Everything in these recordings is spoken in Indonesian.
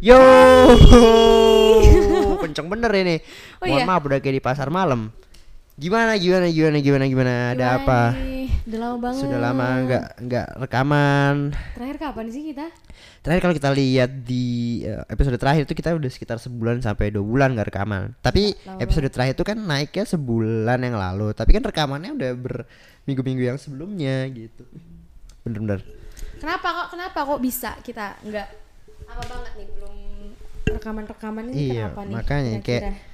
Yo, kenceng bener ini. Oh Mohon iya. maaf udah kayak di pasar malam. Gimana, gimana, gimana, gimana, gimana? Ada Gimana apa? nih? Udah lama banget. Sudah lama nggak nggak rekaman. Terakhir kapan sih kita? Terakhir kalau kita lihat di eh, episode terakhir itu kita udah sekitar sebulan sampai dua bulan nggak rekaman. Tapi Lama episode terakhir itu kan naiknya sebulan yang lalu. Tapi kan rekamannya udah berminggu-minggu yang sebelumnya gitu. Bener-bener. Kenapa kok kenapa kok bisa kita nggak apa banget nih belum rekaman-rekaman ini Iya, kenapa nih? makanya kayak kira-kira?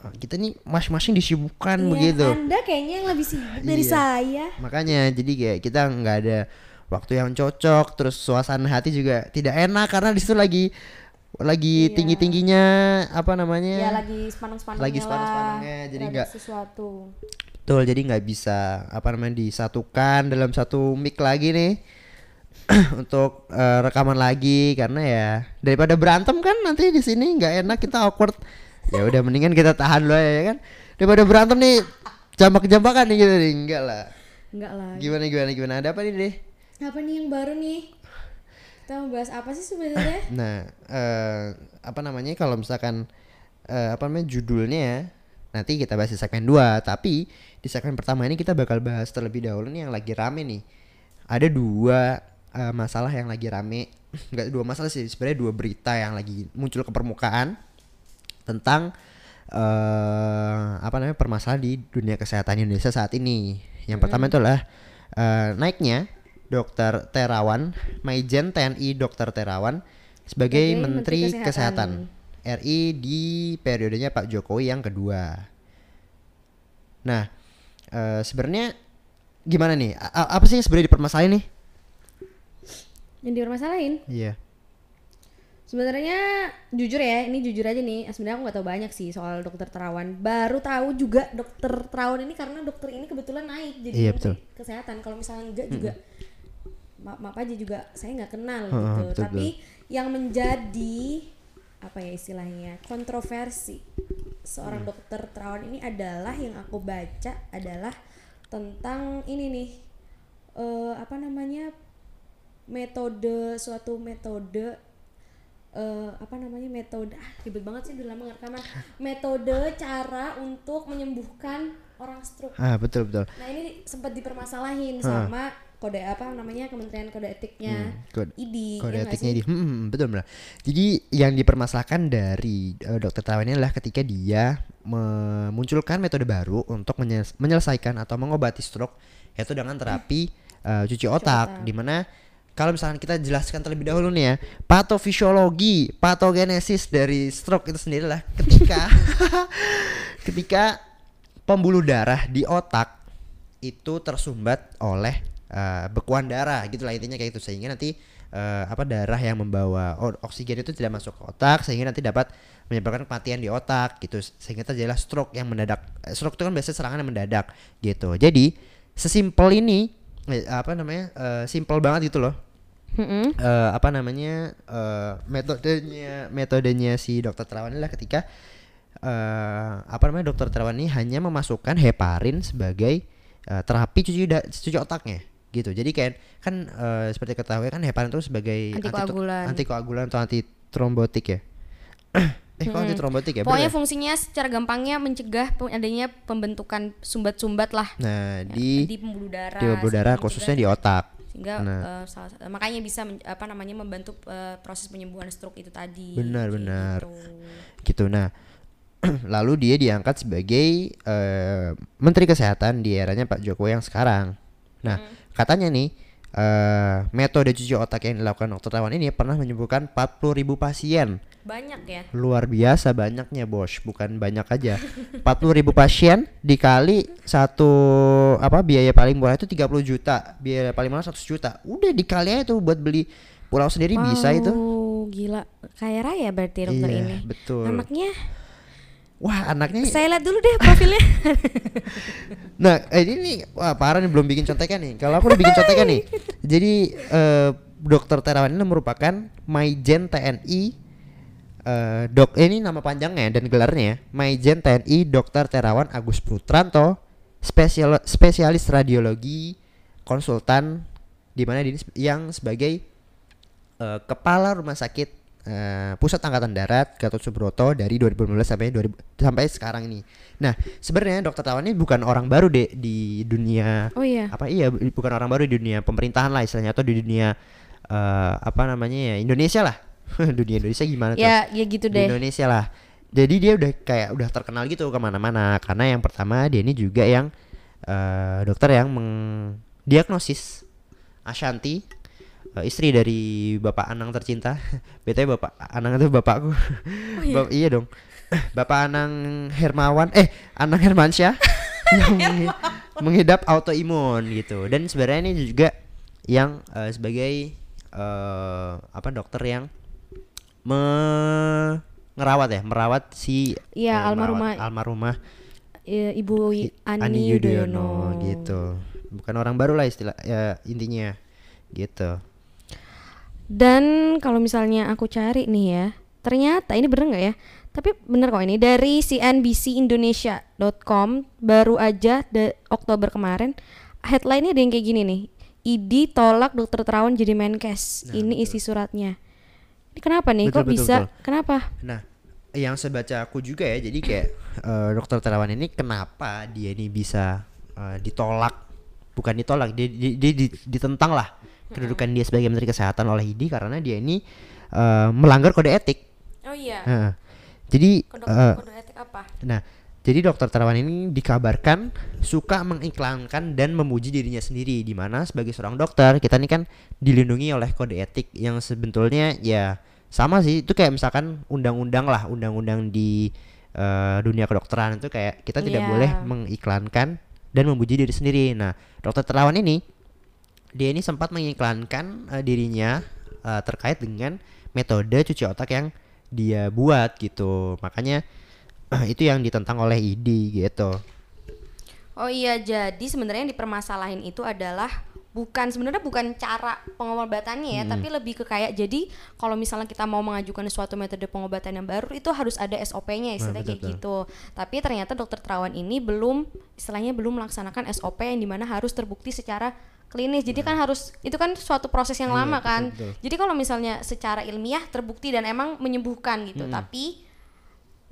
eh, kita nih masing-masing disibukkan Iya, begitu. Anda kayaknya yang lebih sibuk dari Iya. saya. Makanya jadi kayak kita nggak ada waktu yang cocok, terus suasana hati juga tidak enak karena di situ lagi lagi Iya. tinggi tingginya apa namanya? Ya lagi sepanang-sepanangnya Lagi sepanang-sepanangnya, lah, jadi nggak- sesuatu. Betul, jadi nggak bisa apa namanya disatukan dalam satu mic lagi nih untuk eh, rekaman lagi karena ya daripada berantem kan nanti di sini nggak enak kita awkward. Ya udah mendingan kita tahan loh ya kan. Daripada berantem nih jambak-jambakan nih gitu nih. Enggak lah. Enggak lah. Gimana gimana gimana ada apa nih deh? Apa nih yang baru nih? Kita mau bahas apa sih sebenarnya? Nah, eh apa namanya kalau misalkan eh, apa namanya judulnya ya, nanti kita bahas di segmen 2, tapi di segmen pertama ini kita bakal bahas terlebih dahulu nih yang lagi rame nih. Ada dua eh, masalah yang lagi rame, enggak dua masalah sih, sebenarnya dua berita yang lagi muncul ke permukaan tentang eh apa namanya permasalahan di dunia kesehatan Indonesia saat ini. Yang pertama itu adalah eh, naiknya Dokter Terawan, Maijen TNI Dokter Terawan sebagai Sebagai Menteri, Menteri Kesehatan. Kesehatan. RI di periodenya Pak Jokowi yang kedua. Nah, eh, sebenarnya gimana nih? A- a- apa sih yang sebenarnya dipermasalahin nih? Yang dipermasalahin? Iya. Sebenarnya jujur ya, ini jujur aja nih. Sebenarnya aku nggak tahu banyak sih soal dokter Terawan. Baru tahu juga dokter Terawan ini karena dokter ini kebetulan naik jadi Iya, betul. kesehatan. Kalau misalnya enggak juga maaf, maaf aja juga saya nggak kenal Heeh, gitu. betul, Tapi yang menjadi apa ya istilahnya kontroversi seorang dokter Terawan ini adalah yang aku baca adalah tentang ini nih eh, apa namanya metode suatu metode eh apa namanya metode ah ribet banget sih udah lama rekaman metode cara untuk menyembuhkan orang stroke Ah, betul betul. nah ini sempat dipermasalahin sama kode apa namanya kementerian kode etiknya Hmm, kode- ID Kode ya etiknya sih? di hmm, hmm, betul benar. Jadi yang dipermasalahkan dari eh, dokter Terawan ini adalah ketika dia memunculkan metode baru untuk menyelesaikan atau mengobati stroke yaitu dengan terapi eh, cuci otak otak. di mana kalau misalkan kita jelaskan terlebih dahulu nih ya, patofisiologi, patogenesis dari stroke itu sendiri lah. Ketika ketika pembuluh darah di otak itu tersumbat oleh eh, bekuan darah gitulah intinya kayak itu sehingga nanti eh, apa darah yang membawa oksigen itu tidak masuk ke otak sehingga nanti dapat menyebabkan kematian di otak gitu. Sehingga terjadilah stroke yang mendadak. Eh, stroke itu kan biasanya serangan yang mendadak gitu. Jadi sesimpel ini apa namanya eh, simple banget gitu loh Mm-mm. eh, apa namanya eh, metodenya metodenya si dokter Terawan adalah ketika eh, apa namanya dokter Terawan ini hanya memasukkan heparin sebagai eh, terapi cuci da- cuci otaknya gitu jadi kayak kan eh, seperti ketahui kan heparin itu sebagai anti- Antikoagulan. antikoagulan atau anti trombotik ya eh kok anti trombotik ya pokoknya bener ya? fungsinya secara gampangnya mencegah adanya pembentukan sumbat-sumbat lah nah di di pembuluh darah di pembuluh darah khususnya di otak sehingga Nah. eh, salah- makanya bisa men- apa namanya membantu eh, proses penyembuhan stroke itu tadi Benar, benar. gitu. gitu nah lalu dia diangkat sebagai eh, menteri kesehatan di eranya Pak Jokowi yang sekarang nah katanya nih eh, metode cuci otak yang dilakukan dokter Terawan ini pernah menyembuhkan 40.000 pasien banyak ya? Luar biasa banyaknya bos. Bukan banyak aja. 40.000 pasien dikali satu apa biaya paling murah itu 30 juta. Biaya paling mahal 100 juta. Udah dikali aja tuh buat beli pulau sendiri bisa itu. Wow, gila. Kaya raya berarti dokter Iya, ini. betul. Anaknya? Wah anaknya saya lihat dulu deh profilnya. Nah, eh, ini nih, wah parah nih belum bikin contekan nih. Kalau aku udah bikin contekan nih. Jadi eh, Dokter Terawan ini merupakan Maijen TNI eh, dok ini nama panjangnya dan gelarnya ya. Maijen TNI Dokter Terawan Agus Putranto, spesial spesialis radiologi, konsultan di mana yang sebagai eh, kepala rumah sakit eh, Pusat Angkatan Darat Gatot Subroto dari 2015 sampai 2000 sampai sekarang ini. Nah, sebenarnya Dokter Terawan ini bukan orang baru deh di dunia Oh iya. apa iya bu- bukan orang baru di dunia pemerintahan lah istilahnya atau di dunia eh, apa namanya ya Indonesia lah. dunia Indonesia gimana tuh? Ya, ya gitu di deh. Indonesia lah. Jadi dia udah kayak udah terkenal gitu ke mana-mana karena yang pertama dia ini juga yang eh, dokter yang mengdiagnosis Ashanti eh, istri dari Bapak Anang tercinta. BTW Bapak Anang itu bapakku. iya? Bap- iya dong. Bapak Anang Hermawan eh Anang Hermansyah yang mengidap autoimun gitu. Dan sebenarnya ini juga yang eh, sebagai eh, apa dokter yang me ngerawat ya, merawat si Iya, eh, almarhumah- almarhumah Ya, Ibu I- Ani, Yudhoyono. gitu. Bukan orang baru lah istilah ya intinya gitu. Dan kalau misalnya aku cari nih ya, ternyata ini bener nggak ya? Tapi bener kok ini dari cnbcindonesia.com baru aja de Oktober kemarin headline-nya ada yang kayak gini nih. ID tolak dokter Terawan jadi Menkes. ini isi suratnya. Ini kenapa nih? Betul, kok betul, bisa? betul. Kenapa? Nah, yang sebaca aku juga ya, jadi kayak eh, dokter Terawan ini kenapa dia ini bisa eh, ditolak? Bukan ditolak, dia, dia, dia di- ditentang lah kedudukan dia sebagai Menteri Kesehatan oleh ID karena dia ini eh, melanggar kode etik. Oh iya. Heeh. Jadi, eh, etik apa? nah, jadi dokter Terawan ini dikabarkan suka mengiklankan dan memuji dirinya sendiri, di mana sebagai seorang dokter kita ini kan dilindungi oleh kode etik yang sebetulnya ya sama sih itu kayak misalkan undang-undang lah undang-undang di eh, dunia kedokteran itu kayak kita tidak Iya. boleh mengiklankan dan memuji diri sendiri. Nah, dokter Terawan ini dia ini sempat mengiklankan eh, dirinya eh, terkait dengan metode cuci otak yang dia buat gitu. Makanya itu yang ditentang oleh ID gitu. Oh iya, jadi sebenarnya yang dipermasalahin itu adalah bukan sebenarnya bukan cara pengobatannya ya, tapi lebih ke kayak jadi kalau misalnya kita mau mengajukan suatu metode pengobatan yang baru itu harus ada SOP-nya istilahnya betul, kayak gitu. Tapi ternyata dokter terawan ini belum istilahnya belum melaksanakan SOP yang di mana harus terbukti secara klinis. Jadi kan harus itu kan suatu proses yang Iya, lama betul, kan. betul. Jadi kalau misalnya secara ilmiah terbukti dan emang menyembuhkan gitu, tapi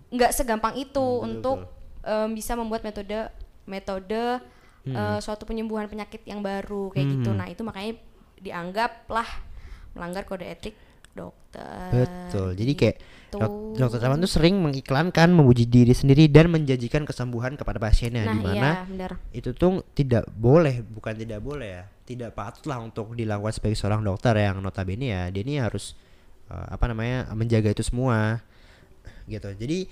nggak segampang itu untuk em, bisa membuat metode metode eh, suatu penyembuhan penyakit yang baru kayak gitu. Nah itu makanya dianggaplah melanggar kode etik dokter. Betul. Jadi kayak gitu. dok- dokter Terawan tuh sering mengiklankan memuji diri sendiri dan menjanjikan kesembuhan kepada pasiennya Nah di mana iya benar. itu tuh tidak boleh, bukan tidak boleh ya. Tidak patut lah untuk dilakukan sebagai seorang dokter yang notabene ya dia ini harus eh, apa namanya menjaga itu semua gitu. Jadi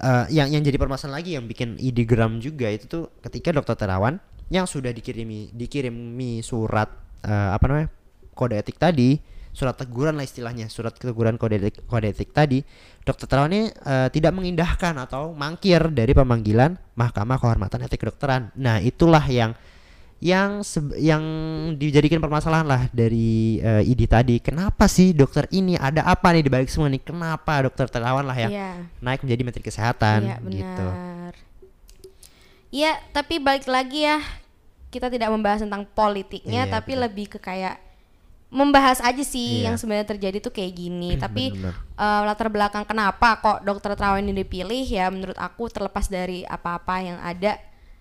eh, yang yang jadi permasalahan lagi yang bikin ide geram juga itu tuh ketika dokter Terawan yang sudah dikirimi dikirimi surat eh, apa namanya kode etik tadi surat teguran lah istilahnya surat teguran kode etik, kode etik tadi dokter Terawan ini eh, tidak mengindahkan atau mangkir dari pemanggilan Mahkamah Kehormatan Etik Kedokteran nah itulah yang yang yang dijadikan permasalahan lah dari eh, ID tadi kenapa sih dokter ini ada apa nih dibalik semua nih kenapa dokter Terawan lah yang Iya. naik menjadi menteri kesehatan Iya gitu benar. Iya, tapi balik lagi ya kita tidak membahas tentang politiknya, Iya, tapi betul. lebih ke kayak membahas aja sih Iya. yang sebenarnya terjadi tuh kayak gini. tapi benar. eh, latar belakang kenapa kok dokter Terawan ini dipilih ya menurut aku terlepas dari apa-apa yang ada,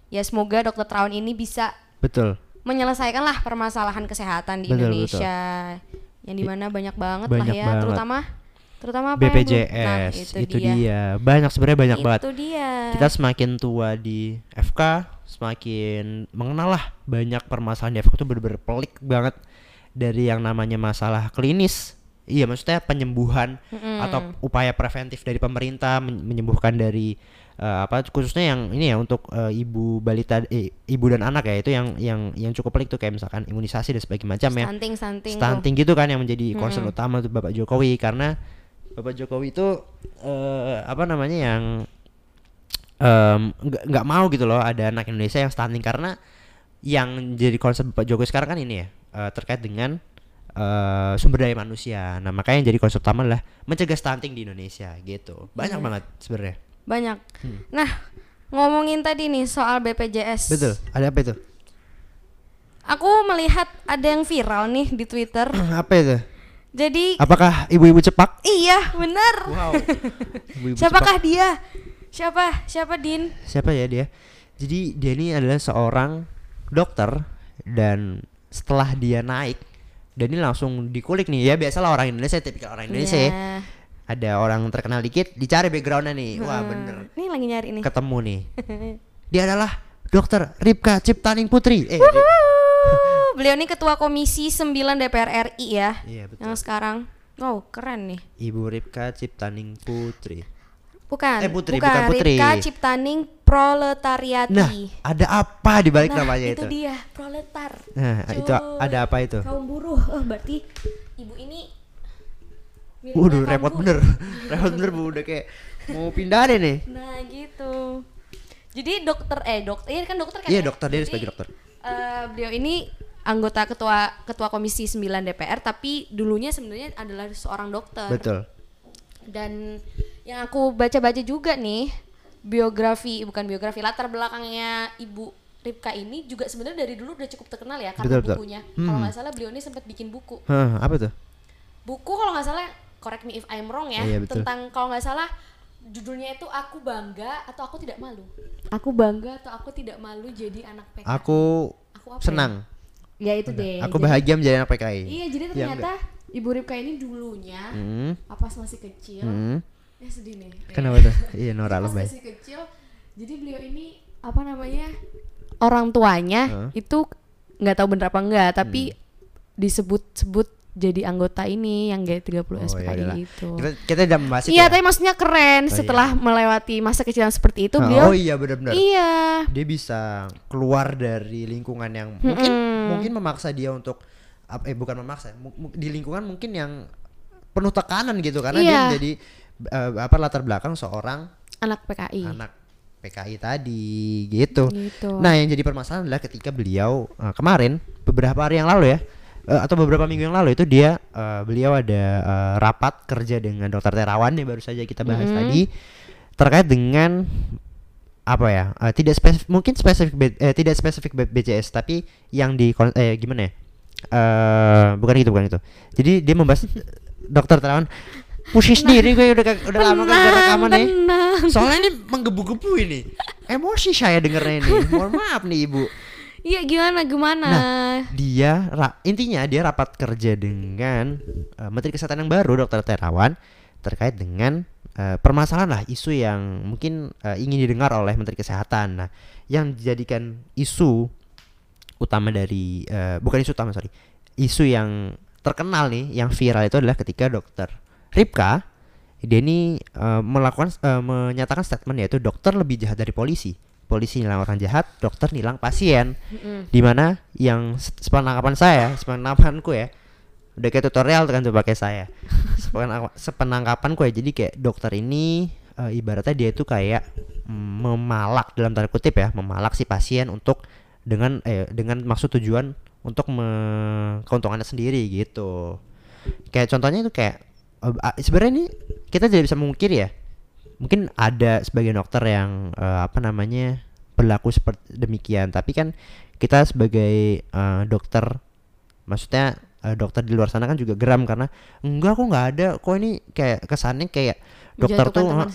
ya semoga dokter Terawan ini bisa betul. Menyelesaikan lah permasalahan kesehatan di Betul, Indonesia. Yang di mana banyak banget lah Banyak ya, banget. terutama terutama apa yang BPJS nah, itu, dia. banyak sebenarnya banyak itu banget. dia. kita semakin tua di FK semakin mengenal lah banyak permasalahan di FK itu bener-bener pelik banget. Dari yang namanya masalah klinis iya maksudnya penyembuhan atau upaya preventif dari pemerintah men- menyembuhkan dari eh, apa khususnya yang ini ya untuk eh, ibu balita eh, ibu dan anak ya itu yang yang yang cukup pelik tuh kayak misalkan imunisasi dan sebagainya macam ya stunting stunting tuh. stunting gitu kan yang menjadi concern utama tuh Bapak Jokowi karena Bapak Jokowi itu eh, apa namanya yang nggak nggak mau gitu loh ada anak Indonesia yang stunting karena yang jadi concern Bapak Jokowi sekarang kan ini ya eh, terkait dengan eh, sumber daya manusia. Nah makanya yang jadi concern utama adalah mencegah stunting di Indonesia gitu. Banyak Iya. banget sebenarnya. Banyak nah ngomongin tadi nih soal BPJS Hmm. Betul. Ada apa itu? aku melihat ada yang viral nih di Twitter apa itu? Jadi Apakah ibu-ibu cepak? iya benar. Wow. Ibu-ibu Siapakah dia? Siapa? Siapa Din? cepak. Siapa ya dia? Jadi dia ini adalah seorang dokter dan setelah dia naik dan ini langsung dikulik nih ya biasalah orang Indonesia tipikal orang Indonesia ya. Ada orang terkenal dikit dicari backgroundnya nih wah Hmm. bener Nih lagi nyari nih. ketemu nih dia adalah dokter Ripka Ciptaning Putri eh Wuhu, Beliau ini ketua komisi 9 DPR RI ya. iya betul Yang sekarang. Wow, keren nih. Ibu Ripka Ciptaning Putri Bukan. Eh, Putri, bukan, bukan Putri. Ripka Ciptaning Proletariati. nah ada apa di balik Nah, namanya itu itu dia, proletar. nah itu ada apa itu Kaum buruh. Oh, berarti ibu ini Waduh repot bener repot bener bu udah kayak mau pindah deh nih Nah, gitu. Jadi dokter eh dokter ini kan dokter kan Iya, ya? dokter, dia Jadi, sebagai dokter. eh, beliau ini anggota ketua ketua komisi 9 DPR tapi dulunya sebenarnya adalah seorang dokter. betul Dan yang aku baca-baca juga nih biografi bukan biografi latar belakangnya Ibu Ripka ini juga sebenarnya dari dulu udah cukup terkenal ya karena Betul, betul. bukunya. Kalau Hmm. nggak salah beliau ini sempat bikin buku. Hah, apa tuh Buku kalau nggak salah correct me if I'm wrong ya Iya, betul. tentang kalau nggak salah judulnya itu aku bangga atau aku tidak malu. Aku bangga atau aku tidak malu jadi anak PKI. aku Aku apa ya? senang Ya itu deh. aku Jadi- bahagia menjadi anak PKI Iya, jadi Ya, ternyata Ibu Ripka ini dulunya Hmm, pas masih kecil. hmm. Ya sedih nih. kenapa tuh iya Nora pas lebay masih kecil jadi beliau ini apa namanya orang tuanya Hah? itu nggak tahu bener apa enggak tapi Hmm. disebut-sebut jadi anggota ini yang G30 Oh, SPKI yaudahlah. itu kita kita udah membahas iya ya? tapi maksudnya keren Oh, setelah melewati masa kecil yang seperti itu Ah, beliau oh iya benar-benar iya dia bisa keluar dari lingkungan yang mungkin mungkin memaksa dia untuk eh bukan memaksa di lingkungan mungkin yang penuh tekanan gitu karena dia Iya. menjadi eh, apa latar belakang seorang anak PKI anak PKI tadi gitu. Gitu. Nah, yang jadi permasalahan adalah ketika beliau eh, kemarin beberapa hari yang lalu ya eh, atau beberapa minggu yang lalu itu dia eh, beliau ada eh, rapat kerja dengan Dokter Terawan yang baru saja kita bahas tadi terkait dengan apa ya eh, tidak spesifik mungkin spesifik B- eh, tidak spesifik B- BCS tapi yang di eh gimana ya eh bukan itu bukan itu jadi dia membahas dokter terawan pusing sendiri gue udah udah lama kagak rekaman nih. soalnya ini menggebu-gebu ini. Emosi saya dengernya ini. Mohon maaf nih ibu iya gimana gimana Nah, dia ra- intinya dia rapat kerja dengan eh, Menteri Kesehatan yang baru Dokter Terawan terkait dengan eh, permasalahan lah isu yang mungkin eh, ingin didengar oleh Menteri Kesehatan. Nah, yang dijadikan isu utama dari eh, bukan isu utama sorry, isu yang terkenal nih, yang viral itu adalah ketika Dokter Ripka dia ini eh, melakukan eh, menyatakan statement yaitu dokter lebih jahat dari polisi. Polisi nilang orang jahat, dokter nilang pasien. Mm-mm. di mana yang se- sepenangkapan saya sepenangkapanku ya udah kayak tutorial kan tuh pakai saya. Sepenangkap- sepenangkapanku ya jadi kayak dokter ini eh, ibaratnya dia itu kayak memalak dalam tanda kutip ya memalak si pasien untuk dengan eh dengan maksud tujuan untuk me- keuntungannya sendiri gitu. Kayak contohnya itu kayak a- sebenarnya ini kita tidak bisa mengukir ya mungkin ada sebagian dokter yang eh, apa namanya berlaku seperti demikian. Tapi kan kita sebagai eh, dokter maksudnya eh, dokter di luar sana kan juga geram karena enggak kok nggak ada. Kok ini kayak kesannya kayak dokter tuh teman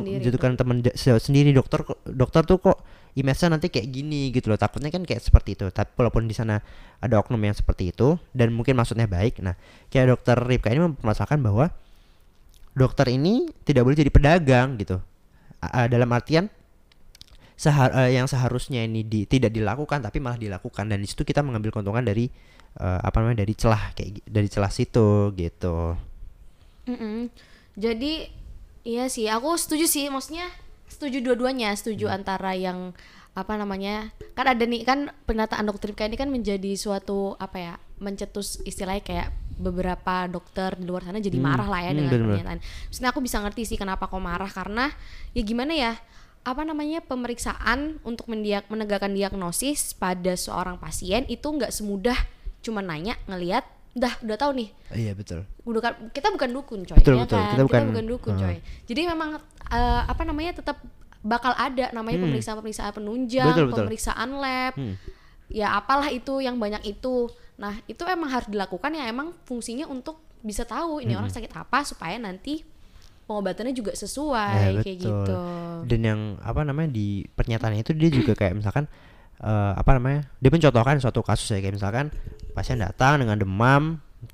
sendiri. menjatuhkan teman ja- sejawat sendiri. Dokter dokter tuh kok image-nya nanti kayak gini gitu loh. Takutnya kan kayak seperti itu. Tapi walaupun di sana ada oknum yang seperti itu dan mungkin maksudnya baik. Nah kayak dokter Ripka ini mempermasalahkan bahwa dokter ini tidak boleh jadi pedagang gitu. A- dalam artian sehar eh, yang seharusnya ini di, tidak dilakukan tapi malah dilakukan. Dan di situ kita mengambil keuntungan dari eh, apa namanya dari celah kayak dari celah situ gitu. Mm-mm. Jadi iya sih, aku setuju sih, maksudnya setuju dua-duanya, setuju Hmm. antara yang apa namanya kan ada nih kan penataan dokter Ripka ini kan menjadi suatu apa ya mencetus istilahnya kayak beberapa dokter di luar sana jadi Hmm. marah lah ya Hmm, dengan bener-bener. pernyataan. Maksudnya aku bisa ngerti sih kenapa kok marah karena ya gimana ya apa namanya pemeriksaan untuk mendiak menegakkan diagnosis pada seorang pasien itu nggak semudah cuma nanya ngelihat udah udah tahu nih iya betul bukan kita bukan dukun coy Betul, ya betul. kan? Kita bukan- dukun uh. coy jadi memang eh, apa namanya tetap bakal ada namanya Hmm. pemeriksaan pemeriksaan penunjang Betul, betul. pemeriksaan lab Hmm. ya apalah itu yang banyak itu nah itu emang harus dilakukan ya emang fungsinya untuk bisa tahu ini orang sakit apa supaya nanti pengobatannya juga Ya, sesuai kayak betul. gitu. Dan yang apa namanya di pernyataannya itu dia juga kayak misalkan eh, apa namanya? Dia mencontohkan suatu kasus ya kayak misalkan pasien datang dengan demam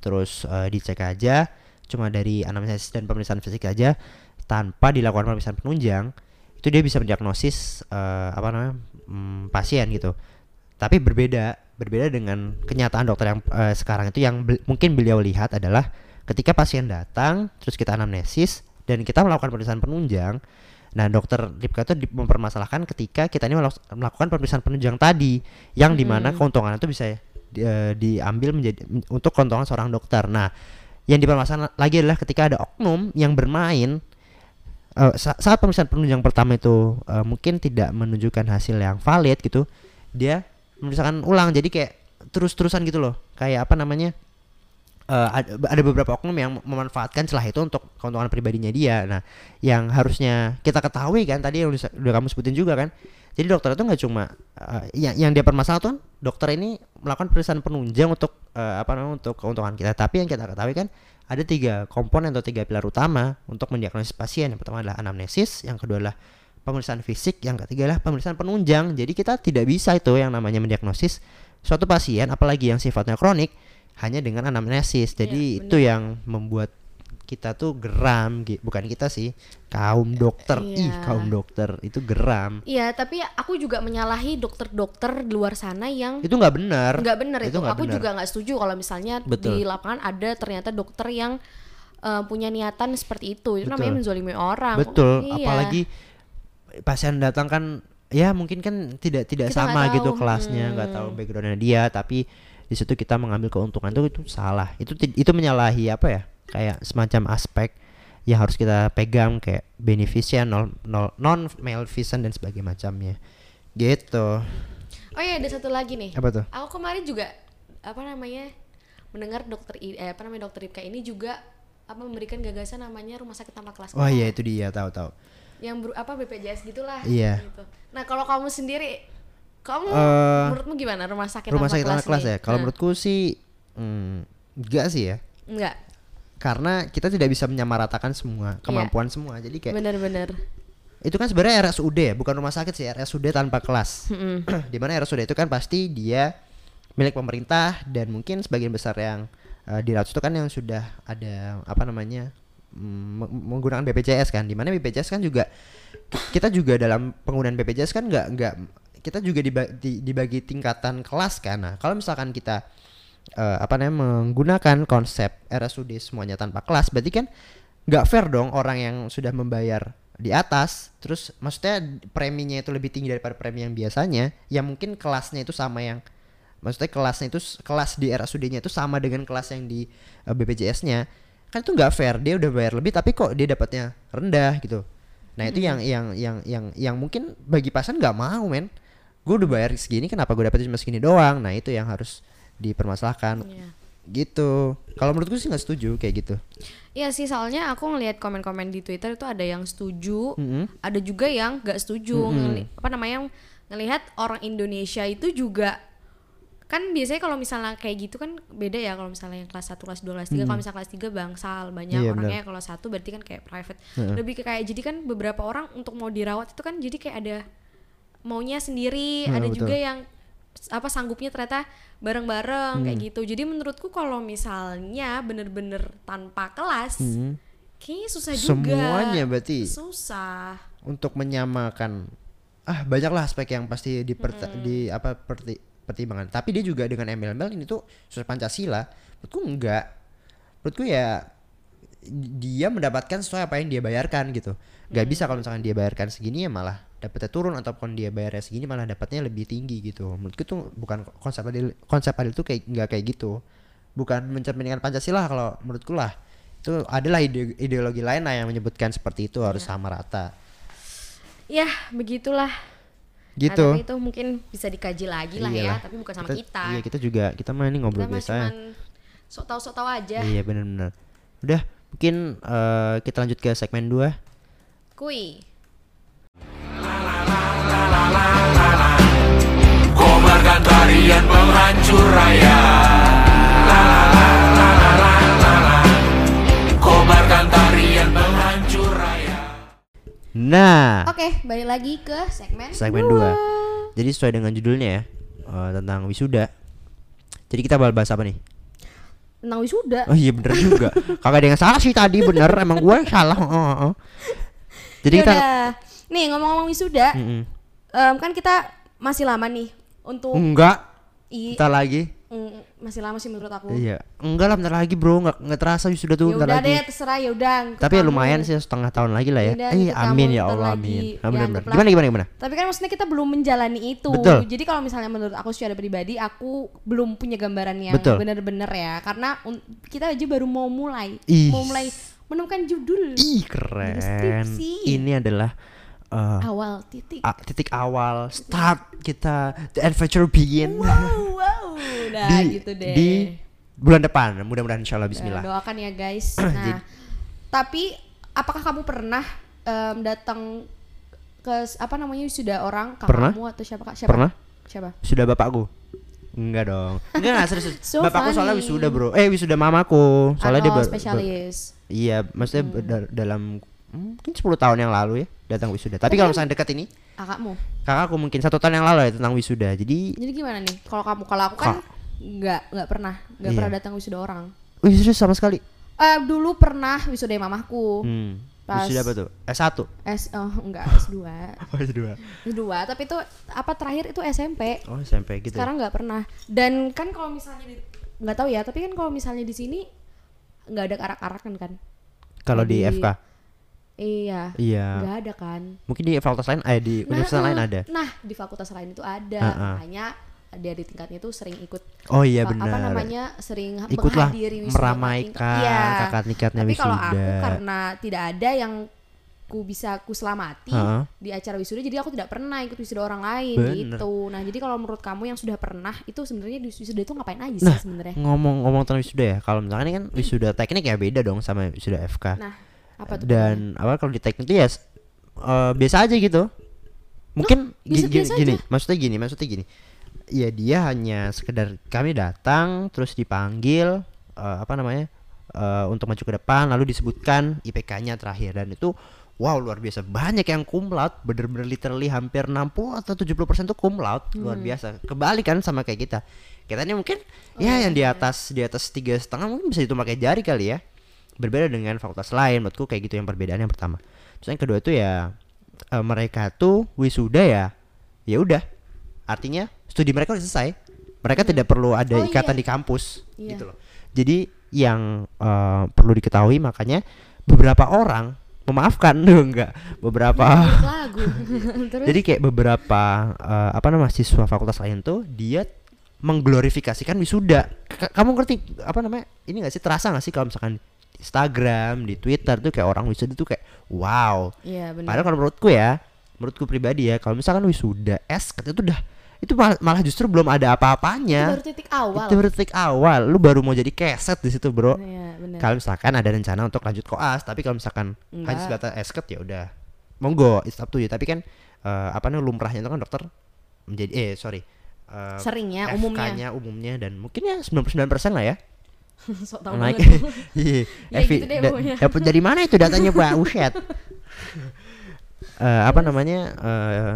terus eh, dicek aja cuma dari anamnesis dan pemeriksaan fisik aja tanpa dilakukan pemeriksaan penunjang itu dia bisa mendiagnosis eh, apa namanya mm, pasien gitu. Tapi berbeda berbeda dengan kenyataan dokter yang eh, sekarang itu yang bel- mungkin beliau lihat adalah ketika pasien datang terus kita anamnesis dan kita melakukan pemeriksaan penunjang Nah, dokter Ripka itu mempermasalahkan ketika kita ini melak- melakukan pemeriksaan penunjang tadi yang di mana keuntungan itu bisa di- eh, diambil menjadi untuk keuntungan seorang dokter. Nah, yang dipermasalahkan lagi adalah ketika ada oknum yang bermain sa- saat pemeriksaan penunjang pertama itu eh, mungkin tidak menunjukkan hasil yang valid gitu, dia memeriksakan ulang. Jadi kayak terus-terusan gitu loh. Kayak apa namanya? eh, ada, beberapa oknum yang memanfaatkan celah itu untuk keuntungan pribadinya dia. Nah, yang harusnya kita ketahui kan tadi yang udah kamu sebutin juga kan. Jadi dokter itu nggak cuma eh, yang yang dia permasalahan tuh dokter ini melakukan pemeriksaan penunjang untuk eh, apa namanya untuk keuntungan kita. Tapi yang kita ketahui kan ada tiga komponen atau tiga pilar utama untuk mendiagnosis pasien. Yang pertama adalah anamnesis, yang kedua adalah pemeriksaan fisik, yang ketiga adalah pemeriksaan penunjang. Jadi kita tidak bisa itu yang namanya mendiagnosis suatu pasien apalagi yang sifatnya kronik hanya dengan anamnesis. Jadi Iya, itu yang membuat kita tuh geram, bukan kita sih, kaum dokter. Ih, Iya. kaum dokter itu geram. Iya, tapi aku juga menyalahi dokter-dokter di luar sana yang Itu nggak benar. nggak bener itu. nggak Aku benar. juga nggak setuju kalau misalnya Betul. di lapangan ada ternyata dokter yang eh, punya niatan seperti itu. Itu namanya Betul. menzolimi orang. Betul, Iya. apalagi pasien datang kan ya mungkin kan tidak tidak Kita sama nggak gitu tahu. kelasnya, nggak tahu Hmm. backgroundnya dia, tapi di situ kita mengambil keuntungan itu itu salah. Itu itu menyalahi apa ya? Kayak semacam aspek yang harus kita pegang kayak beneficent, non non malfeasant dan sebagainya macamnya. Gitu. Oh iya, ada satu lagi nih. Apa tuh? Aku kemarin juga apa namanya mendengar dokter eh, apa namanya dokter Ipka ini juga apa memberikan gagasan namanya rumah sakit tanpa kelas. Oh iya itu dia, tahu tahu. Yang ber- apa BPJS gitulah. Iya. Gitu. Nah kalau kamu sendiri, kamu Eh, menurutmu gimana rumah sakit Rumah tanpa sakit kelas anak kelas nih? ya. Kalau Nah, menurutku sih hmm, enggak sih ya. enggak, Karena kita tidak bisa menyamaratakan Iya. semua kemampuan semua. Jadi kayak bener-bener. itu kan sebenarnya RSUD ya, bukan rumah sakit sih, RSUD tanpa kelas. Di mana RSUD itu kan pasti dia milik pemerintah dan mungkin sebagian besar yang uh, dirawat itu kan yang sudah ada apa namanya mm, meng- menggunakan BPJS kan, di mana BPJS kan juga ki- kita juga dalam penggunaan BPJS kan nggak nggak kita juga diba- di- dibagi tingkatan kelas kan. Nah, kalau misalkan kita eh, apa namanya menggunakan konsep RSUD semuanya tanpa kelas, berarti kan nggak fair dong orang yang sudah membayar di atas, terus maksudnya preminya itu lebih tinggi daripada premi yang biasanya, yang mungkin kelasnya itu sama yang maksudnya kelasnya itu kelas di RSUD-nya itu sama dengan kelas yang di eh, BPJS-nya, kan itu nggak fair, dia udah bayar lebih tapi kok dia dapatnya rendah gitu. Nah itu yang yang yang yang yang mungkin bagi pasien nggak mau men, gue udah bayar segini kenapa gue dapetnya cuma segini doang, nah itu yang harus dipermasalahkan Iya. gitu. Kalau menurutku sih nggak setuju kayak gitu. Iya sih soalnya aku ngelihat komen-komen di Twitter itu ada yang setuju, Mm-mm. ada juga yang nggak setuju. Ngeli- apa namanya ngelihat orang Indonesia itu juga kan biasanya kalau misalnya kayak gitu kan beda ya kalau misalnya yang kelas 1, kelas 2, kelas 3 kalau misalnya kelas 3 bangsal banyak Iya, orangnya kalau satu berarti kan kayak private lebih ke kayak jadi kan beberapa orang untuk mau dirawat itu kan jadi kayak ada maunya sendiri ada betul. juga yang apa sanggupnya ternyata bareng-bareng kayak Hmm. gitu jadi menurutku kalau misalnya bener-bener tanpa kelas Hmm. kayaknya susah juga Semuanya berarti susah untuk menyamakan ah banyaklah aspek yang pasti diperta- di apa perti- pertimbangan. Tapi dia juga dengan embel-embel ini tuh sesuai Pancasila. Menurutku enggak. Menurutku ya dia mendapatkan sesuai apa yang dia bayarkan gitu. Gak bisa kalau misalkan dia bayarkan segini ya malah dapetnya turun ataupun dia bayarnya segini malah dapatnya lebih tinggi gitu. Menurutku tuh bukan konsep adil konsep adil tuh kayak nggak kayak gitu. Bukan mencerminkan Pancasila kalau menurutku lah. Itu adalah ide- ideologi lain lah yang menyebutkan seperti itu harus sama rata. ya begitulah Nah, Gitu. tapi itu mungkin bisa dikaji lagi lah Iyalah. ya tapi bukan sama kita, Iya kita juga kita mah ini ngobrol kita biasa. ya. cuman sok tahu sok tahu aja Iya benar-benar. Udah mungkin eh, kita lanjut ke segmen 2 kui Tarian penghancur raya. La la la la la la la Kobarkan tarian penghancur raya. Nah. Oke, okay, balik lagi ke segmen Segmen 2 Jadi sesuai dengan judulnya ya uh, Tentang wisuda. Jadi kita bahas apa nih? Tentang wisuda. Oh iya bener juga. Kakak ada yang salah sih tadi bener. Emang gue yang salah oh, oh, oh. Jadi Yaudah. kita Nih ngomong-ngomong wisuda mm -hmm. um, Kan kita masih lama nih untuk enggak. i Bentar lagi. mm, masih lama sih menurut aku. Iya. Enggak lah bentar lagi bro. Enggak enggak terasa wisuda tuh Ya bentar udah lagi. deh terserah ya udah. ikut Tapi ya lumayan sih setengah tahun lagi lah ya. Yaudah, Eh amin ya Allah amin. Ya, Ah, anggaplah. Gimana gimana gimana? Tapi kan maksudnya kita belum menjalani itu. Betul. Jadi kalau misalnya menurut aku secara pribadi aku belum punya gambaran yang Betul. benar-benar ya karena kita aja baru mau mulai, Ih. mau mulai menemukan judul Ih keren. Ini adalah eh, awal titik. a- titik awal start kita the adventure begin Wow, wow. Nah, di gitu deh. di bulan depan. Mudah-mudahan insyaallah Bismillah. doakan ya guys. Nah, tapi apakah kamu pernah em, datang ke apa namanya sudah orang Pernah. kakakmu atau siapa kak? Siapa? Pernah? Siapa? Sudah bapakku? Enggak dong. Enggak, enggak serius. So bapakku soalnya wisuda, Bro. Eh, wisuda mamaku. Soalnya dia Atau ber- ber- spesialis. Iya, maksudnya da- dalam hmm, mungkin 10 tahun yang lalu ya datang wisuda. Tapi kalau misalnya dekat ini, Kakakmu. kakakku mungkin satu tahun yang lalu ya tentang wisuda. Jadi, Jadi gimana nih? Kalau kamu kalau aku kan nggak nggak pernah nggak Iya. pernah datang wisuda orang. wisuda sama sekali. Eh dulu pernah wisuda mamahku. Hmm. Pas- Wisuda apa tuh? S1. S oh enggak S2. Oh, S2. S2, tapi itu apa terakhir itu SMP. Oh, SMP gitu. ya? Sekarang nggak pernah. Dan kan kalau misalnya nggak tahu ya, tapi kan kalau misalnya di sini nggak ada arak-arakan kan? Kalau di di- FK. Iya. Iya. Nggak ada kan? Mungkin di fakultas lain eh di universitas Nah, lain eh, ada. Nah, di fakultas lain itu ada. Heeh. Makanya dia di tingkatnya itu sering ikut Oh iya benar. apa namanya sering Ikutlah menghadiri wisuda meramaikan. Iya. kakak tingkatnya Tapi kalau wisuda. aku karena tidak ada yang ku bisa ku selamati Heeh. di acara wisuda jadi aku tidak pernah ikut wisuda orang lain Bener. gitu. Nah, jadi kalau menurut kamu yang sudah pernah itu sebenarnya di wisuda itu ngapain aja Nah, sih sebenarnya? Ngomong-ngomong tentang wisuda ya, kalau misalkan ini kan wisuda teknik ya beda dong sama wisuda FK. Nah, apa tuh? Dan awal kalau di teknik itu ya eh, biasa aja gitu. Mungkin biasa-biasa gini, gini, maksudnya gini, maksudnya gini. Ya dia hanya sekedar kami datang terus dipanggil eh, apa namanya? eh, untuk maju ke depan lalu disebutkan IPK-nya terakhir dan itu wow luar biasa banyak yang cum laude bener-bener literally hampir 60 atau 70% tuh cum laude luar biasa kebalik kan sama kayak kita kita ini mungkin ya yang di atas di atas tiga setengah mungkin bisa dihitung pakai jari kali ya berbeda dengan fakultas lain menurutku kayak gitu yang perbedaan yang pertama terus yang kedua itu ya eh, mereka tuh wisuda ya ya udah artinya studi mereka udah selesai mereka tidak perlu ada Oh, ikatan iya. di kampus Iya. gitu loh jadi yang eh, perlu diketahui makanya beberapa orang memaafkan tuh enggak beberapa lagu. Terus jadi kayak beberapa eh, apa namanya siswa fakultas lain tuh dia mengglorifikasikan wisuda. K- kamu ngerti apa namanya? Ini gak sih terasa gak sih kalau misalkan Instagram, di Twitter tuh kayak orang wisuda tuh kayak wow. Iya, benar. Padahal kalau menurutku ya, menurutku pribadi ya, kalau misalkan wisuda S itu udah itu mal- malah justru belum ada Itu apa-apanya. baru titik awal. Itu baru titik awal. Lu baru mau jadi keset di situ, Bro. Iya. Kalau misalkan ada rencana untuk lanjut koas, tapi kalau misalkan hanya Enggak. sebatas esket ya udah. Monggo, it's up to you. Tapi kan eh, apa namanya lumrahnya itu kan dokter menjadi eh sorry. eh, Seringnya, FK-nya umumnya. umumnya dan mungkin ya 99% lah ya. Sok tahu naik. banget. Iya. Ya Evi, gitu deh dapat dari mana itu datanya, Pak? Uset. Eh, apa namanya? eh,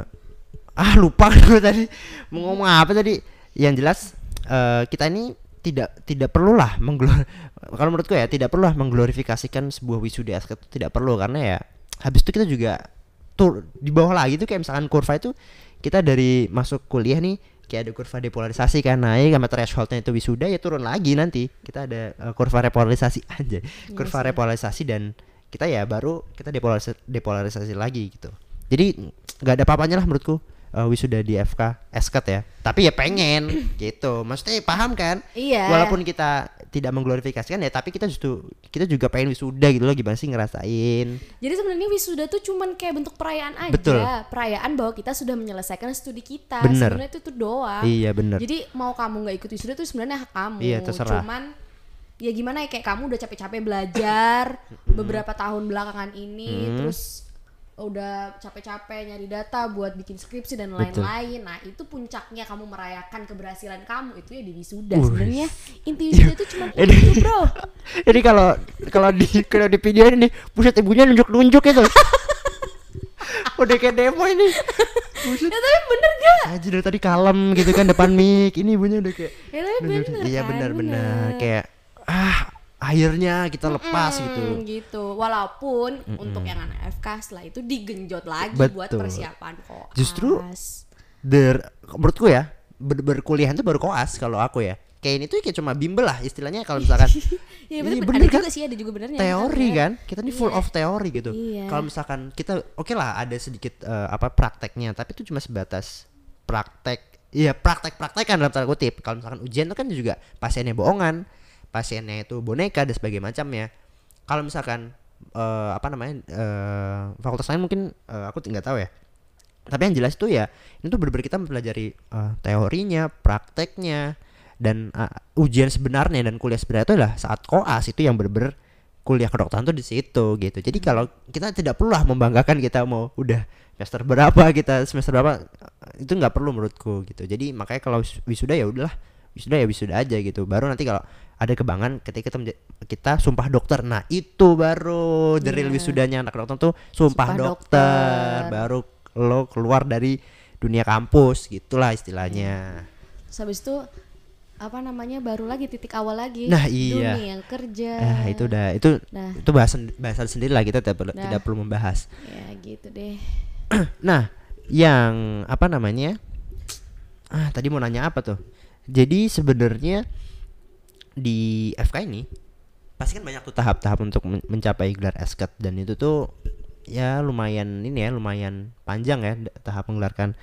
ah lupa gue tadi mau ngomong apa tadi. Yang jelas eh, kita ini tidak tidak perlulah mengglor kalau menurutku ya tidak perlulah mengglorifikasikan sebuah wisuda SK itu tidak perlu karena ya habis itu kita juga tur di bawah lagi tuh kayak misalkan kurva itu kita dari masuk kuliah nih kayak ada kurva depolarisasi kan naik sama thresholdnya itu wisuda ya turun lagi nanti. Kita ada eh, kurva repolarisasi aja kurva sih. repolarisasi dan kita ya baru kita depolarisasi, depolarisasi lagi gitu. Jadi nggak ada apa-apanya lah menurutku eh, wisuda di FK esket ya. Tapi ya pengen gitu. Maksudnya paham kan? Iya. walaupun kita tidak mengglorifikasikan ya tapi kita justru kita juga pengen wisuda gitu loh gimana sih ngerasain Jadi sebenarnya wisuda tuh cuman kayak bentuk perayaan aja, Betul. perayaan bahwa kita sudah menyelesaikan studi kita. Sebenarnya itu tuh doang. iya bener Jadi mau kamu nggak ikut wisuda tuh sebenarnya hak kamu. Iya, terserah. Cuman ya gimana ya kayak kamu udah capek-capek belajar beberapa tahun belakangan ini, terus udah capek-capek nyari data buat bikin skripsi dan lain-lain. Nah itu puncaknya kamu merayakan keberhasilan kamu itu ya di wisuda. Wih. Sebenarnya inti wisuda itu cuma itu bro. Jadi kalau kalau di kalau di video ini buset ibunya nunjuk-nunjuk itu. Udah kayak demo ini. ya tapi bener gak? Aja dari tadi kalem gitu kan depan mic. Ini ibunya udah kayak Ya tapi bener Iya kan? benar-benar kayak akhirnya kita lepas Mm, gitu. gitu. Walaupun untuk yang anak FK setelah itu digenjot lagi buat Betul. persiapan kok. Justru- Der, menurutku ya ber berkuliah itu baru koas kalau aku ya. Kayak ini tuh kayak cuma bimbel lah istilahnya kalau misalkan Iya Iya, bener, bener ada kan? juga sih ada juga benernya. teori kan kita ini full Iya. of teori gitu Iya. kalau misalkan kita oke lah ada sedikit eh, apa prakteknya tapi itu cuma sebatas praktek iya praktek praktek kan dalam tanda kutip kalau misalkan ujian itu kan juga pasiennya bohongan pasiennya itu boneka dan sebagainya macamnya. Kalau misalkan eh, apa namanya eh, fakultas lain mungkin eh, aku nggak tahu ya. Tapi yang jelas itu ya ini tuh benar-benar kita mempelajari eh, teorinya prakteknya dan eh, ujian sebenarnya dan kuliah sebenarnya itu adalah saat koas itu yang benar-benar kuliah kedokteran tuh di situ gitu. Jadi kalau kita tidak perlu lah membanggakan kita mau udah semester berapa kita semester berapa itu nggak perlu menurutku gitu. Jadi makanya kalau wis- wisuda ya udahlah wisuda ya wisuda aja gitu baru nanti kalau ada kebanggaan ketika kita kita sumpah dokter nah itu baru Iya. wisudanya anak dokter tuh sumpah, Sumpah dokter. dokter. baru lo keluar dari dunia kampus gitulah istilahnya Terus habis itu apa namanya baru lagi titik awal lagi Nah, iya. dunia kerja ah itu udah itu Nah. itu bahasan bahasan sendiri lah kita tidak perlu Nah. tidak perlu membahas ya gitu deh nah yang apa namanya ah tadi mau nanya apa tuh jadi sebenarnya di FK ini pasti kan banyak tuh tahap-tahap untuk men- mencapai gelar esket dan itu tuh ya lumayan ini ya lumayan panjang ya tahap menggelarkan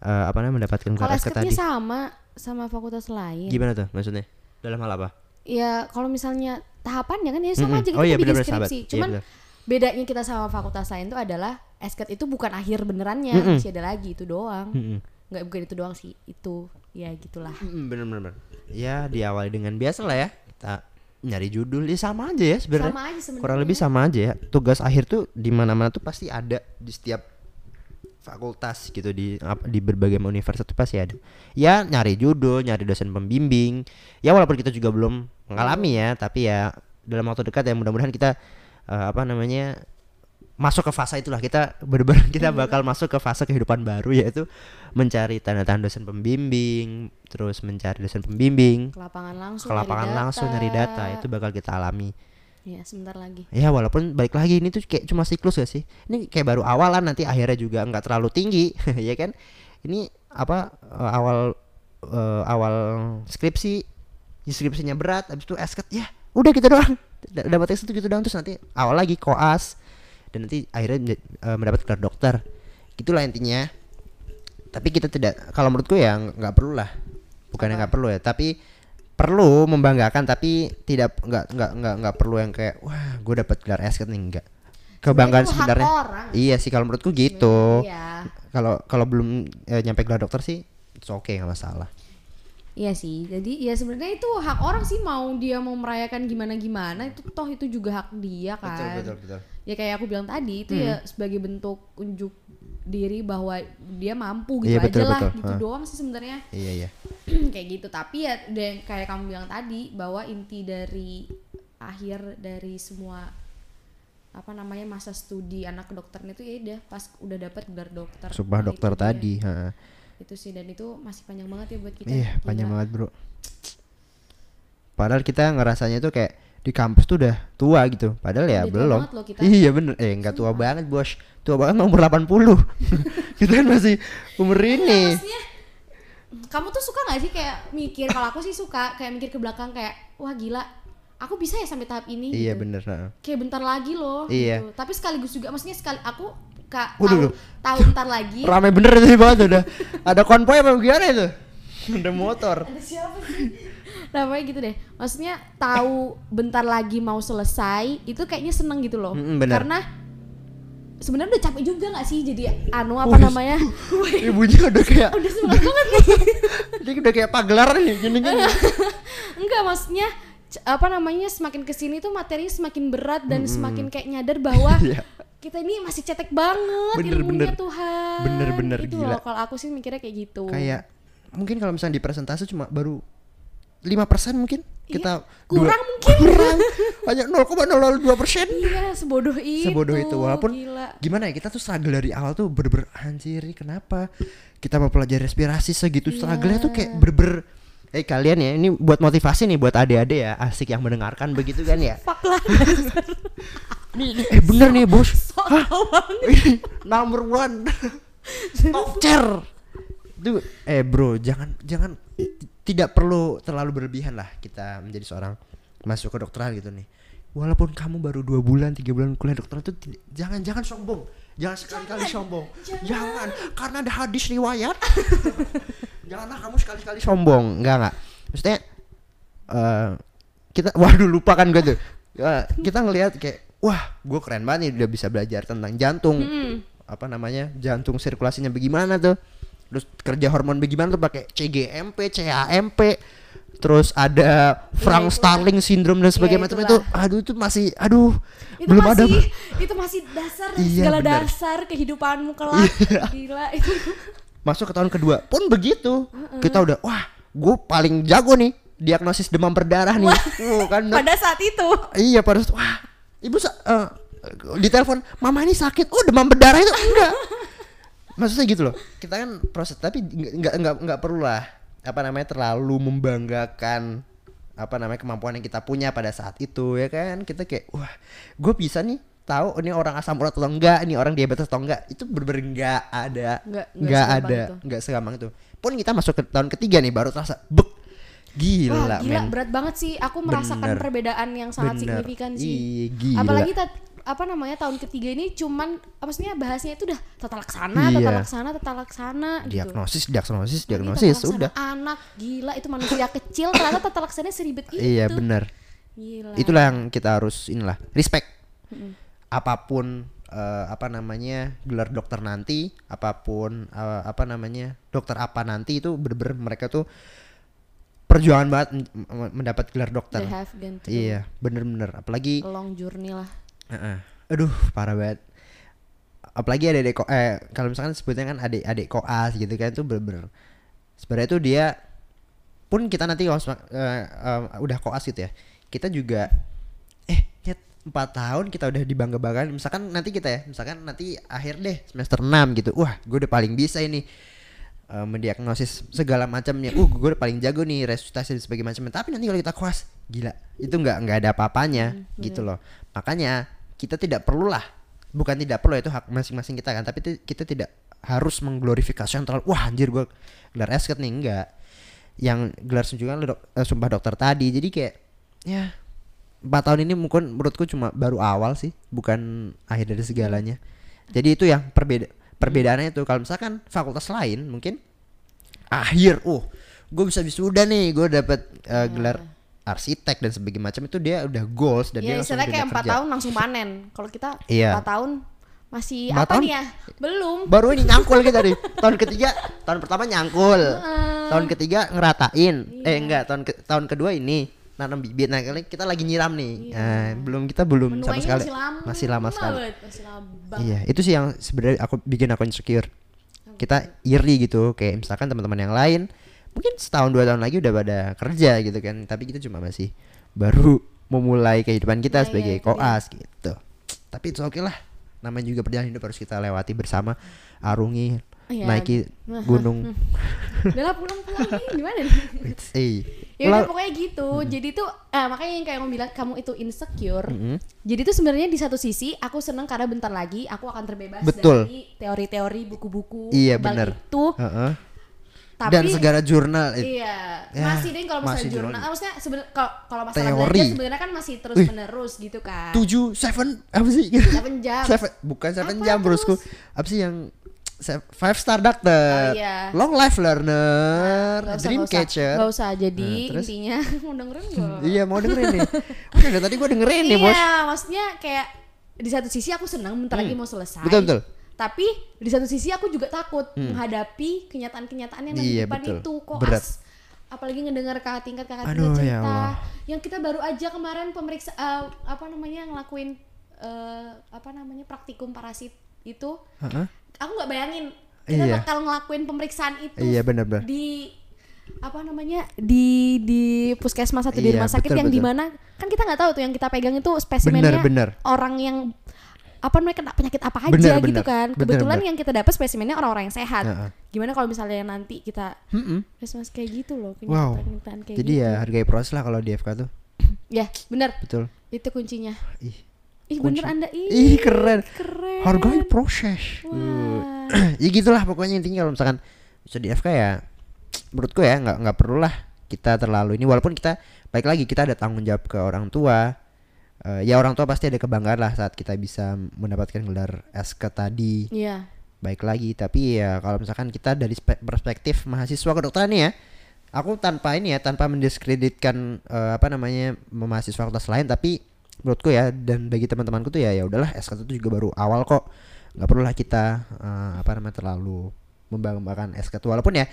eh, apa namanya mendapatkan gelar esket tadi sama sama fakultas lain gimana tuh maksudnya dalam hal apa ya kalau misalnya tahapannya kan ya sama Mm-mm. aja kita Oh iya, bikin sahabat. skripsi Iya, cuman benar. bedanya kita sama fakultas lain tuh adalah esket itu bukan akhir benerannya Mm-mm. masih ada lagi itu doang Mm-mm. nggak bukan itu doang sih itu ya gitulah Mm, bener bener bener. Ya diawali dengan biasa lah ya. Kita nyari judul ya sama aja ya sebenarnya. sama aja sebenarnya Kurang lebih sama aja ya. Tugas akhir tuh di mana-mana tuh pasti ada di setiap fakultas gitu di di berbagai universitas tuh pasti ada. Ya nyari judul, nyari dosen pembimbing. Ya walaupun kita juga belum mengalami ya, tapi ya dalam waktu dekat ya mudah-mudahan kita eh, apa namanya masuk ke fase itulah. Kita benar-benar kita bakal masuk ke fase kehidupan baru yaitu mencari tanda-tanda dosen pembimbing terus mencari dosen pembimbing ke lapangan ke langsung lapangan nyari langsung nyari data itu bakal kita alami. Ya sebentar lagi. Ya walaupun balik lagi ini tuh kayak cuma siklus gak sih? Ini kayak baru awalan nanti akhirnya juga nggak terlalu tinggi ya kan? Ini apa eh, awal eh, awal skripsi skripsinya berat habis itu esket ya udah gitu doang. Dapat esket gitu doang terus nanti awal lagi koas dan nanti akhirnya eh, mendapat gelar dokter. Gitulah intinya. Tapi kita tidak kalau menurutku ya nggak perlu lah. Bukannya nggak perlu ya tapi perlu membanggakan tapi tidak nggak nggak nggak nggak perlu yang kayak wah gue dapat gelar esket nih. Enggak kebanggaan sebenarnya. iya sih kalau menurutku gitu. Iya. kalau kalau belum eh, nyampe gelar dokter sih it's okay nggak masalah Iya sih, jadi ya sebenarnya itu hak orang sih mau dia mau merayakan gimana gimana itu toh itu juga hak dia kan. betul Ya kayak aku bilang tadi itu ya sebagai bentuk unjuk diri bahwa dia mampu gitu Iya, aja betul, lah betul. gitu Hah. doang sih sebenarnya iya iya kayak gitu. Tapi ya dan kayak kamu bilang tadi bahwa inti dari akhir dari semua apa namanya masa studi anak kedokteran itu ya udah pas udah dapat gelar dokter. sumpah Nah, dokter tadi ha. Itu sih dan itu masih panjang banget ya buat kita. iya panjang banget bro padahal kita ngerasanya tuh kayak di kampus tuh udah tua gitu padahal ya Udah belum loh kita. iya bener eh nggak tua banget bos tua banget umur 80 kita kan masih umur ini kamu tuh suka nggak sih kayak mikir kalau aku sih suka kayak mikir ke belakang kayak wah gila aku bisa ya sampai tahap ini iya gitu. bener kayak bentar lagi loh Iya. gitu. tapi sekaligus juga maksudnya sekali aku kak Waduh, tahu waduh. tahu bentar lagi. Rame bener sih banget udah. Ada konvoy apa gimana itu? Ada motor. Ada siapa sih? Namanya gitu deh. Maksudnya tahu bentar lagi mau selesai itu kayaknya seneng gitu loh. Mm-mm, benar. karena sebenarnya udah capek juga nggak sih jadi anu apa Wih. namanya? Ibunya udah kayak udah semangat banget nih. Dia udah kayak pagelaran nih gini gini Enggak maksudnya apa namanya semakin ke sini tuh materinya semakin berat dan semakin kayak nyadar bahwa Iya. Kita ini masih cetek banget Bener, ilmunya bener. Tuhan. Bener, bener, itu gila. kalau aku sih mikirnya kayak gitu. kayak mungkin kalau misalnya di presentasi cuma baru 5% mungkin Iya, kita kurang dua- mungkin. kurang hanya 0,02 persen iya sebodoh itu sebodoh itu walaupun gila. gimana ya kita tuh struggle dari awal tuh bener-bener anjir ini kenapa kita mau pelajari respirasi segitu struggle tuh kayak bener-bener Eh kalian ya ini buat motivasi nih buat adik-adik ya asik yang mendengarkan begitu kan ya fuck lah Nih, nih, eh bener nih bos. So Ini number one. Top chair. Itu eh bro jangan jangan tidak perlu terlalu berlebihan lah kita menjadi seorang masuk ke dokteran gitu nih. Walaupun kamu baru dua bulan tiga bulan kuliah dokteran itu tidak- jangan jangan sombong. Jangan sekali-kali sombong. Jangan. karena ada hadis riwayat. Janganlah kamu sekali-kali sombong. Enggak enggak. Maksudnya eh kita waduh lupa kan gue tuh. Eh, kita ngelihat kayak wah gue keren banget nih udah bisa belajar tentang jantung. Apa namanya? Jantung sirkulasinya bagaimana tuh? Terus kerja hormon bagaimana tuh? Pakai CGMP CAMP terus ada Frank itulah. Starling syndrome dan sebagainya macam itulah. itu. Aduh itu masih aduh itu belum masih ada. itu masih dasar Iya, segala benar. Iya. dasar kehidupanmu kelak. Gila. Itu masuk ke tahun kedua pun begitu. Kita udah wah gue paling jago nih diagnosis demam berdarah nih. Wah, kan pada saat itu. Iya pada saat wah ibu sa eh, ditelepon mama ini sakit. Oh demam berdarah itu enggak. Maksudnya gitu loh. Kita kan proses tapi nggak nggak nggak nggak perlu lah apa namanya terlalu membanggakan apa namanya kemampuan yang kita punya pada saat itu ya kan? Kita kayak wah gue bisa nih tahu ini orang asam urat atau enggak ini orang diabetes atau enggak. Itu bener-bener nggak ada Nggak- nggak nggak segampang ada itu. nggak segampang itu. Pun kita masuk ke tahun ketiga nih baru terasa bek gila, Wah gila men. berat banget sih. Aku merasakan Bener. perbedaan yang sangat Bener. signifikan sih. Ih, gila. apalagi apa namanya tahun ketiga ini cuman apa maksudnya bahasnya itu udah tata laksana tata Iya. laksana tata laksana gitu. Diagnosis diagnosis diagnosis tata udah. anak gila itu manusia kecil ternyata tata laksananya seribet itu. iya benar gila. Itulah yang kita harus inilah respect. Apa pun eh, apa namanya gelar dokter nanti apa pun eh, apa namanya dokter apa nanti itu bener-bener mereka tuh perjuangan banget men- men- mendapat gelar dokter. Iya bener-bener. Apalagi long journey lah. Heeh. aduh parah banget. Apalagi ada adik ko eh kalau misalkan sebutnya kan adik adik koas gitu kan itu bener-bener. Sebenarnya itu dia pun kita nanti kalau eh, eh, udah koas gitu ya kita juga eh nyet empat tahun kita udah dibangga banggakan misalkan nanti kita ya misalkan nanti akhir deh semester 6 gitu. Wah gue udah paling bisa ini eh, mendiagnosis segala macamnya. Uh gue paling jago nih resusitasi dan sebagainya macam tapi nanti kalau kita koas gila itu nggak nggak ada apa-apanya gitu loh. Makanya kita tidak perlulah bukan tidak perlu itu hak masing-masing kita kan tapi kita tidak harus mengglorifikasi yang terlalu wah anjir gue gelar esket nih. Enggak yang gelar sunjungan lu dok- eh, sumpah dokter tadi. Jadi kayak ya empat tahun ini mungkin menurutku cuma baru awal sih bukan akhir dari segalanya. Jadi itu yang perbeda perbedaannya itu kalau misalkan fakultas lain mungkin akhir uh gue bisa wisuda nih gue dapat eh, gelar arsitek dan sebagainya macam itu dia udah goals dan dia ya langsung istilahnya kayak empat tahun langsung panen. Kalau kita Iya. empat tahun masih apa tahun? nih ya? Belum. Baru ini nyangkul kita nih. Tahun ketiga tahun pertama nyangkul. Tahun ketiga ngeratain. Eh enggak tahun ke, tahun kedua ini nanam bibit. Nah kali kita lagi nyiram nih. Nah, belum kita belum sama menuainya sekali. masih lama masih lama sekali. masih lama iya itu sih yang sebenarnya aku bikin aku insecure. Kita iri gitu kayak misalkan teman-teman yang lain mungkin setahun dua tahun lagi udah pada kerja gitu kan. Tapi kita cuma masih baru memulai kehidupan kita Nah, sebagai iya, dia. koas gitu. Tapi itu oke lah. Namanya juga perjalanan hidup harus kita lewati bersama arungi Iya. naiki gunung udah lah pulang-pulang nih gimana nih eh ya udah pokoknya gitu jadi tuh eh, makanya yang kayak kamu bilang kamu itu insecure jadi tuh sebenarnya di satu sisi aku seneng karena bentar lagi aku akan terbebas Betul. dari teori-teori buku-buku Iya, bener. itu Heeh. tapi dan segala jurnal eh, iya Ya, masih deh kalau misalnya jurnal jurnal. Ah, maksudnya kalau kalau masalah Teori. belajar sebenarnya kan masih terus menerus gitu kan tujuh seven apa sih Seven jam. Seven- bukan seven Apa jam terus? brosku apa sih yang five star doctor Oh, iya. long life learner Nggak usah, dream nggak usah. catcher Nggak usah jadi Nah, terus? intinya mau dengerin gak? iya mau dengerin nih udah dari tadi gue dengerin nih bos Iya, maksudnya kayak di satu sisi aku senang bentar lagi mau selesai. Hmm. Betul, betul. Tapi di satu sisi aku juga takut menghadapi kenyataan-kenyataan yang Hmm. Iya, di depan betul. itu kok Berat. apalagi ngedengar kakak tingkat kakak tingkat ya cerita Allah. yang kita baru aja kemarin pemeriksa eh, apa namanya ngelakuin eh, apa namanya praktikum parasit itu Heeh. Aku nggak bayangin kita Iya. bakal ngelakuin pemeriksaan itu Iya, benar-benar. di apa namanya di di puskesmas atau di Iya, rumah sakit betul, yang betul. di mana kan kita nggak tahu tuh yang kita pegang itu spesimennya Bener, bener. orang yang apa namanya kena penyakit apa aja Bener, gitu bener. kan Bener, kebetulan bener. yang kita dapat spesimennya orang-orang yang sehat Heeh. gimana kalau misalnya nanti kita puskesmas kayak gitu loh Wow. kayak Jadi gitu. ya hargai proses lah kalau di FK tuh. ya bener Betul. itu kuncinya Ih, ih Kunci. bener anda ih, Ih, keren. keren hargai proses. Uh. Wah. ya gitulah pokoknya intinya kalau misalkan bisa di FK ya menurutku ya nggak nggak perlu lah kita terlalu ini walaupun kita baik lagi kita ada tanggung jawab ke orang tua Eh, ya orang tua pasti ada kebanggaan lah saat kita bisa mendapatkan gelar SK tadi Iya. baik lagi tapi ya kalau misalkan kita dari spe- perspektif mahasiswa kedokteran nih ya aku tanpa ini ya tanpa mendiskreditkan eh, apa namanya mahasiswa fakultas lain tapi menurutku ya dan bagi teman-temanku tuh ya ya udahlah SK itu juga baru awal kok. Nggak perlu lah kita eh, apa namanya terlalu membanggakan SK itu walaupun ya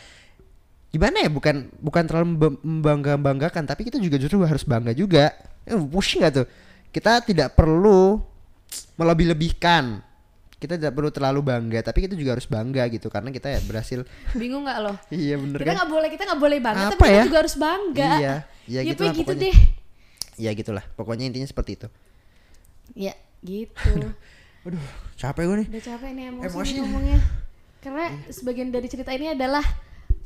gimana ya bukan bukan terlalu memba- membangga banggakan tapi kita juga justru harus bangga juga. Eh, pusing gak tuh? Kita tidak perlu melebih-lebihkan. Kita tidak perlu terlalu bangga tapi kita juga harus bangga gitu karena kita ya berhasil. Bingung nggak lo? Iya bener kita kan? nggak boleh kita nggak boleh bangga Apa tapi kita ya? juga harus bangga. Iya ya, ya, gitu lah gitu pokoknya. deh ya gitulah. Pokoknya intinya seperti itu. Ya gitu. Aduh capek gue nih. Udah capek nih emosi, Emosi. nih ngomongnya. Karena sebagian dari cerita ini adalah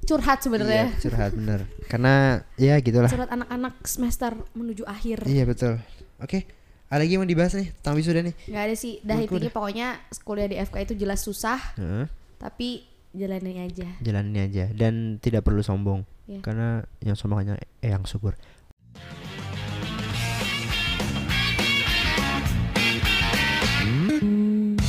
curhat sebenarnya. Iya, curhat bener. Karena ya gitulah. Curhat anak-anak semester menuju akhir. Iya betul. Oke ada lagi yang mau dibahas nih tentang wisuda nih? Nggak ada sih. Dah intinya pokoknya kuliah di FK itu jelas susah Heeh, tapi jalanin aja. Jalanin aja dan tidak perlu sombong. Iya. karena yang sombong hanya eh, yang syukur Mm-hmm.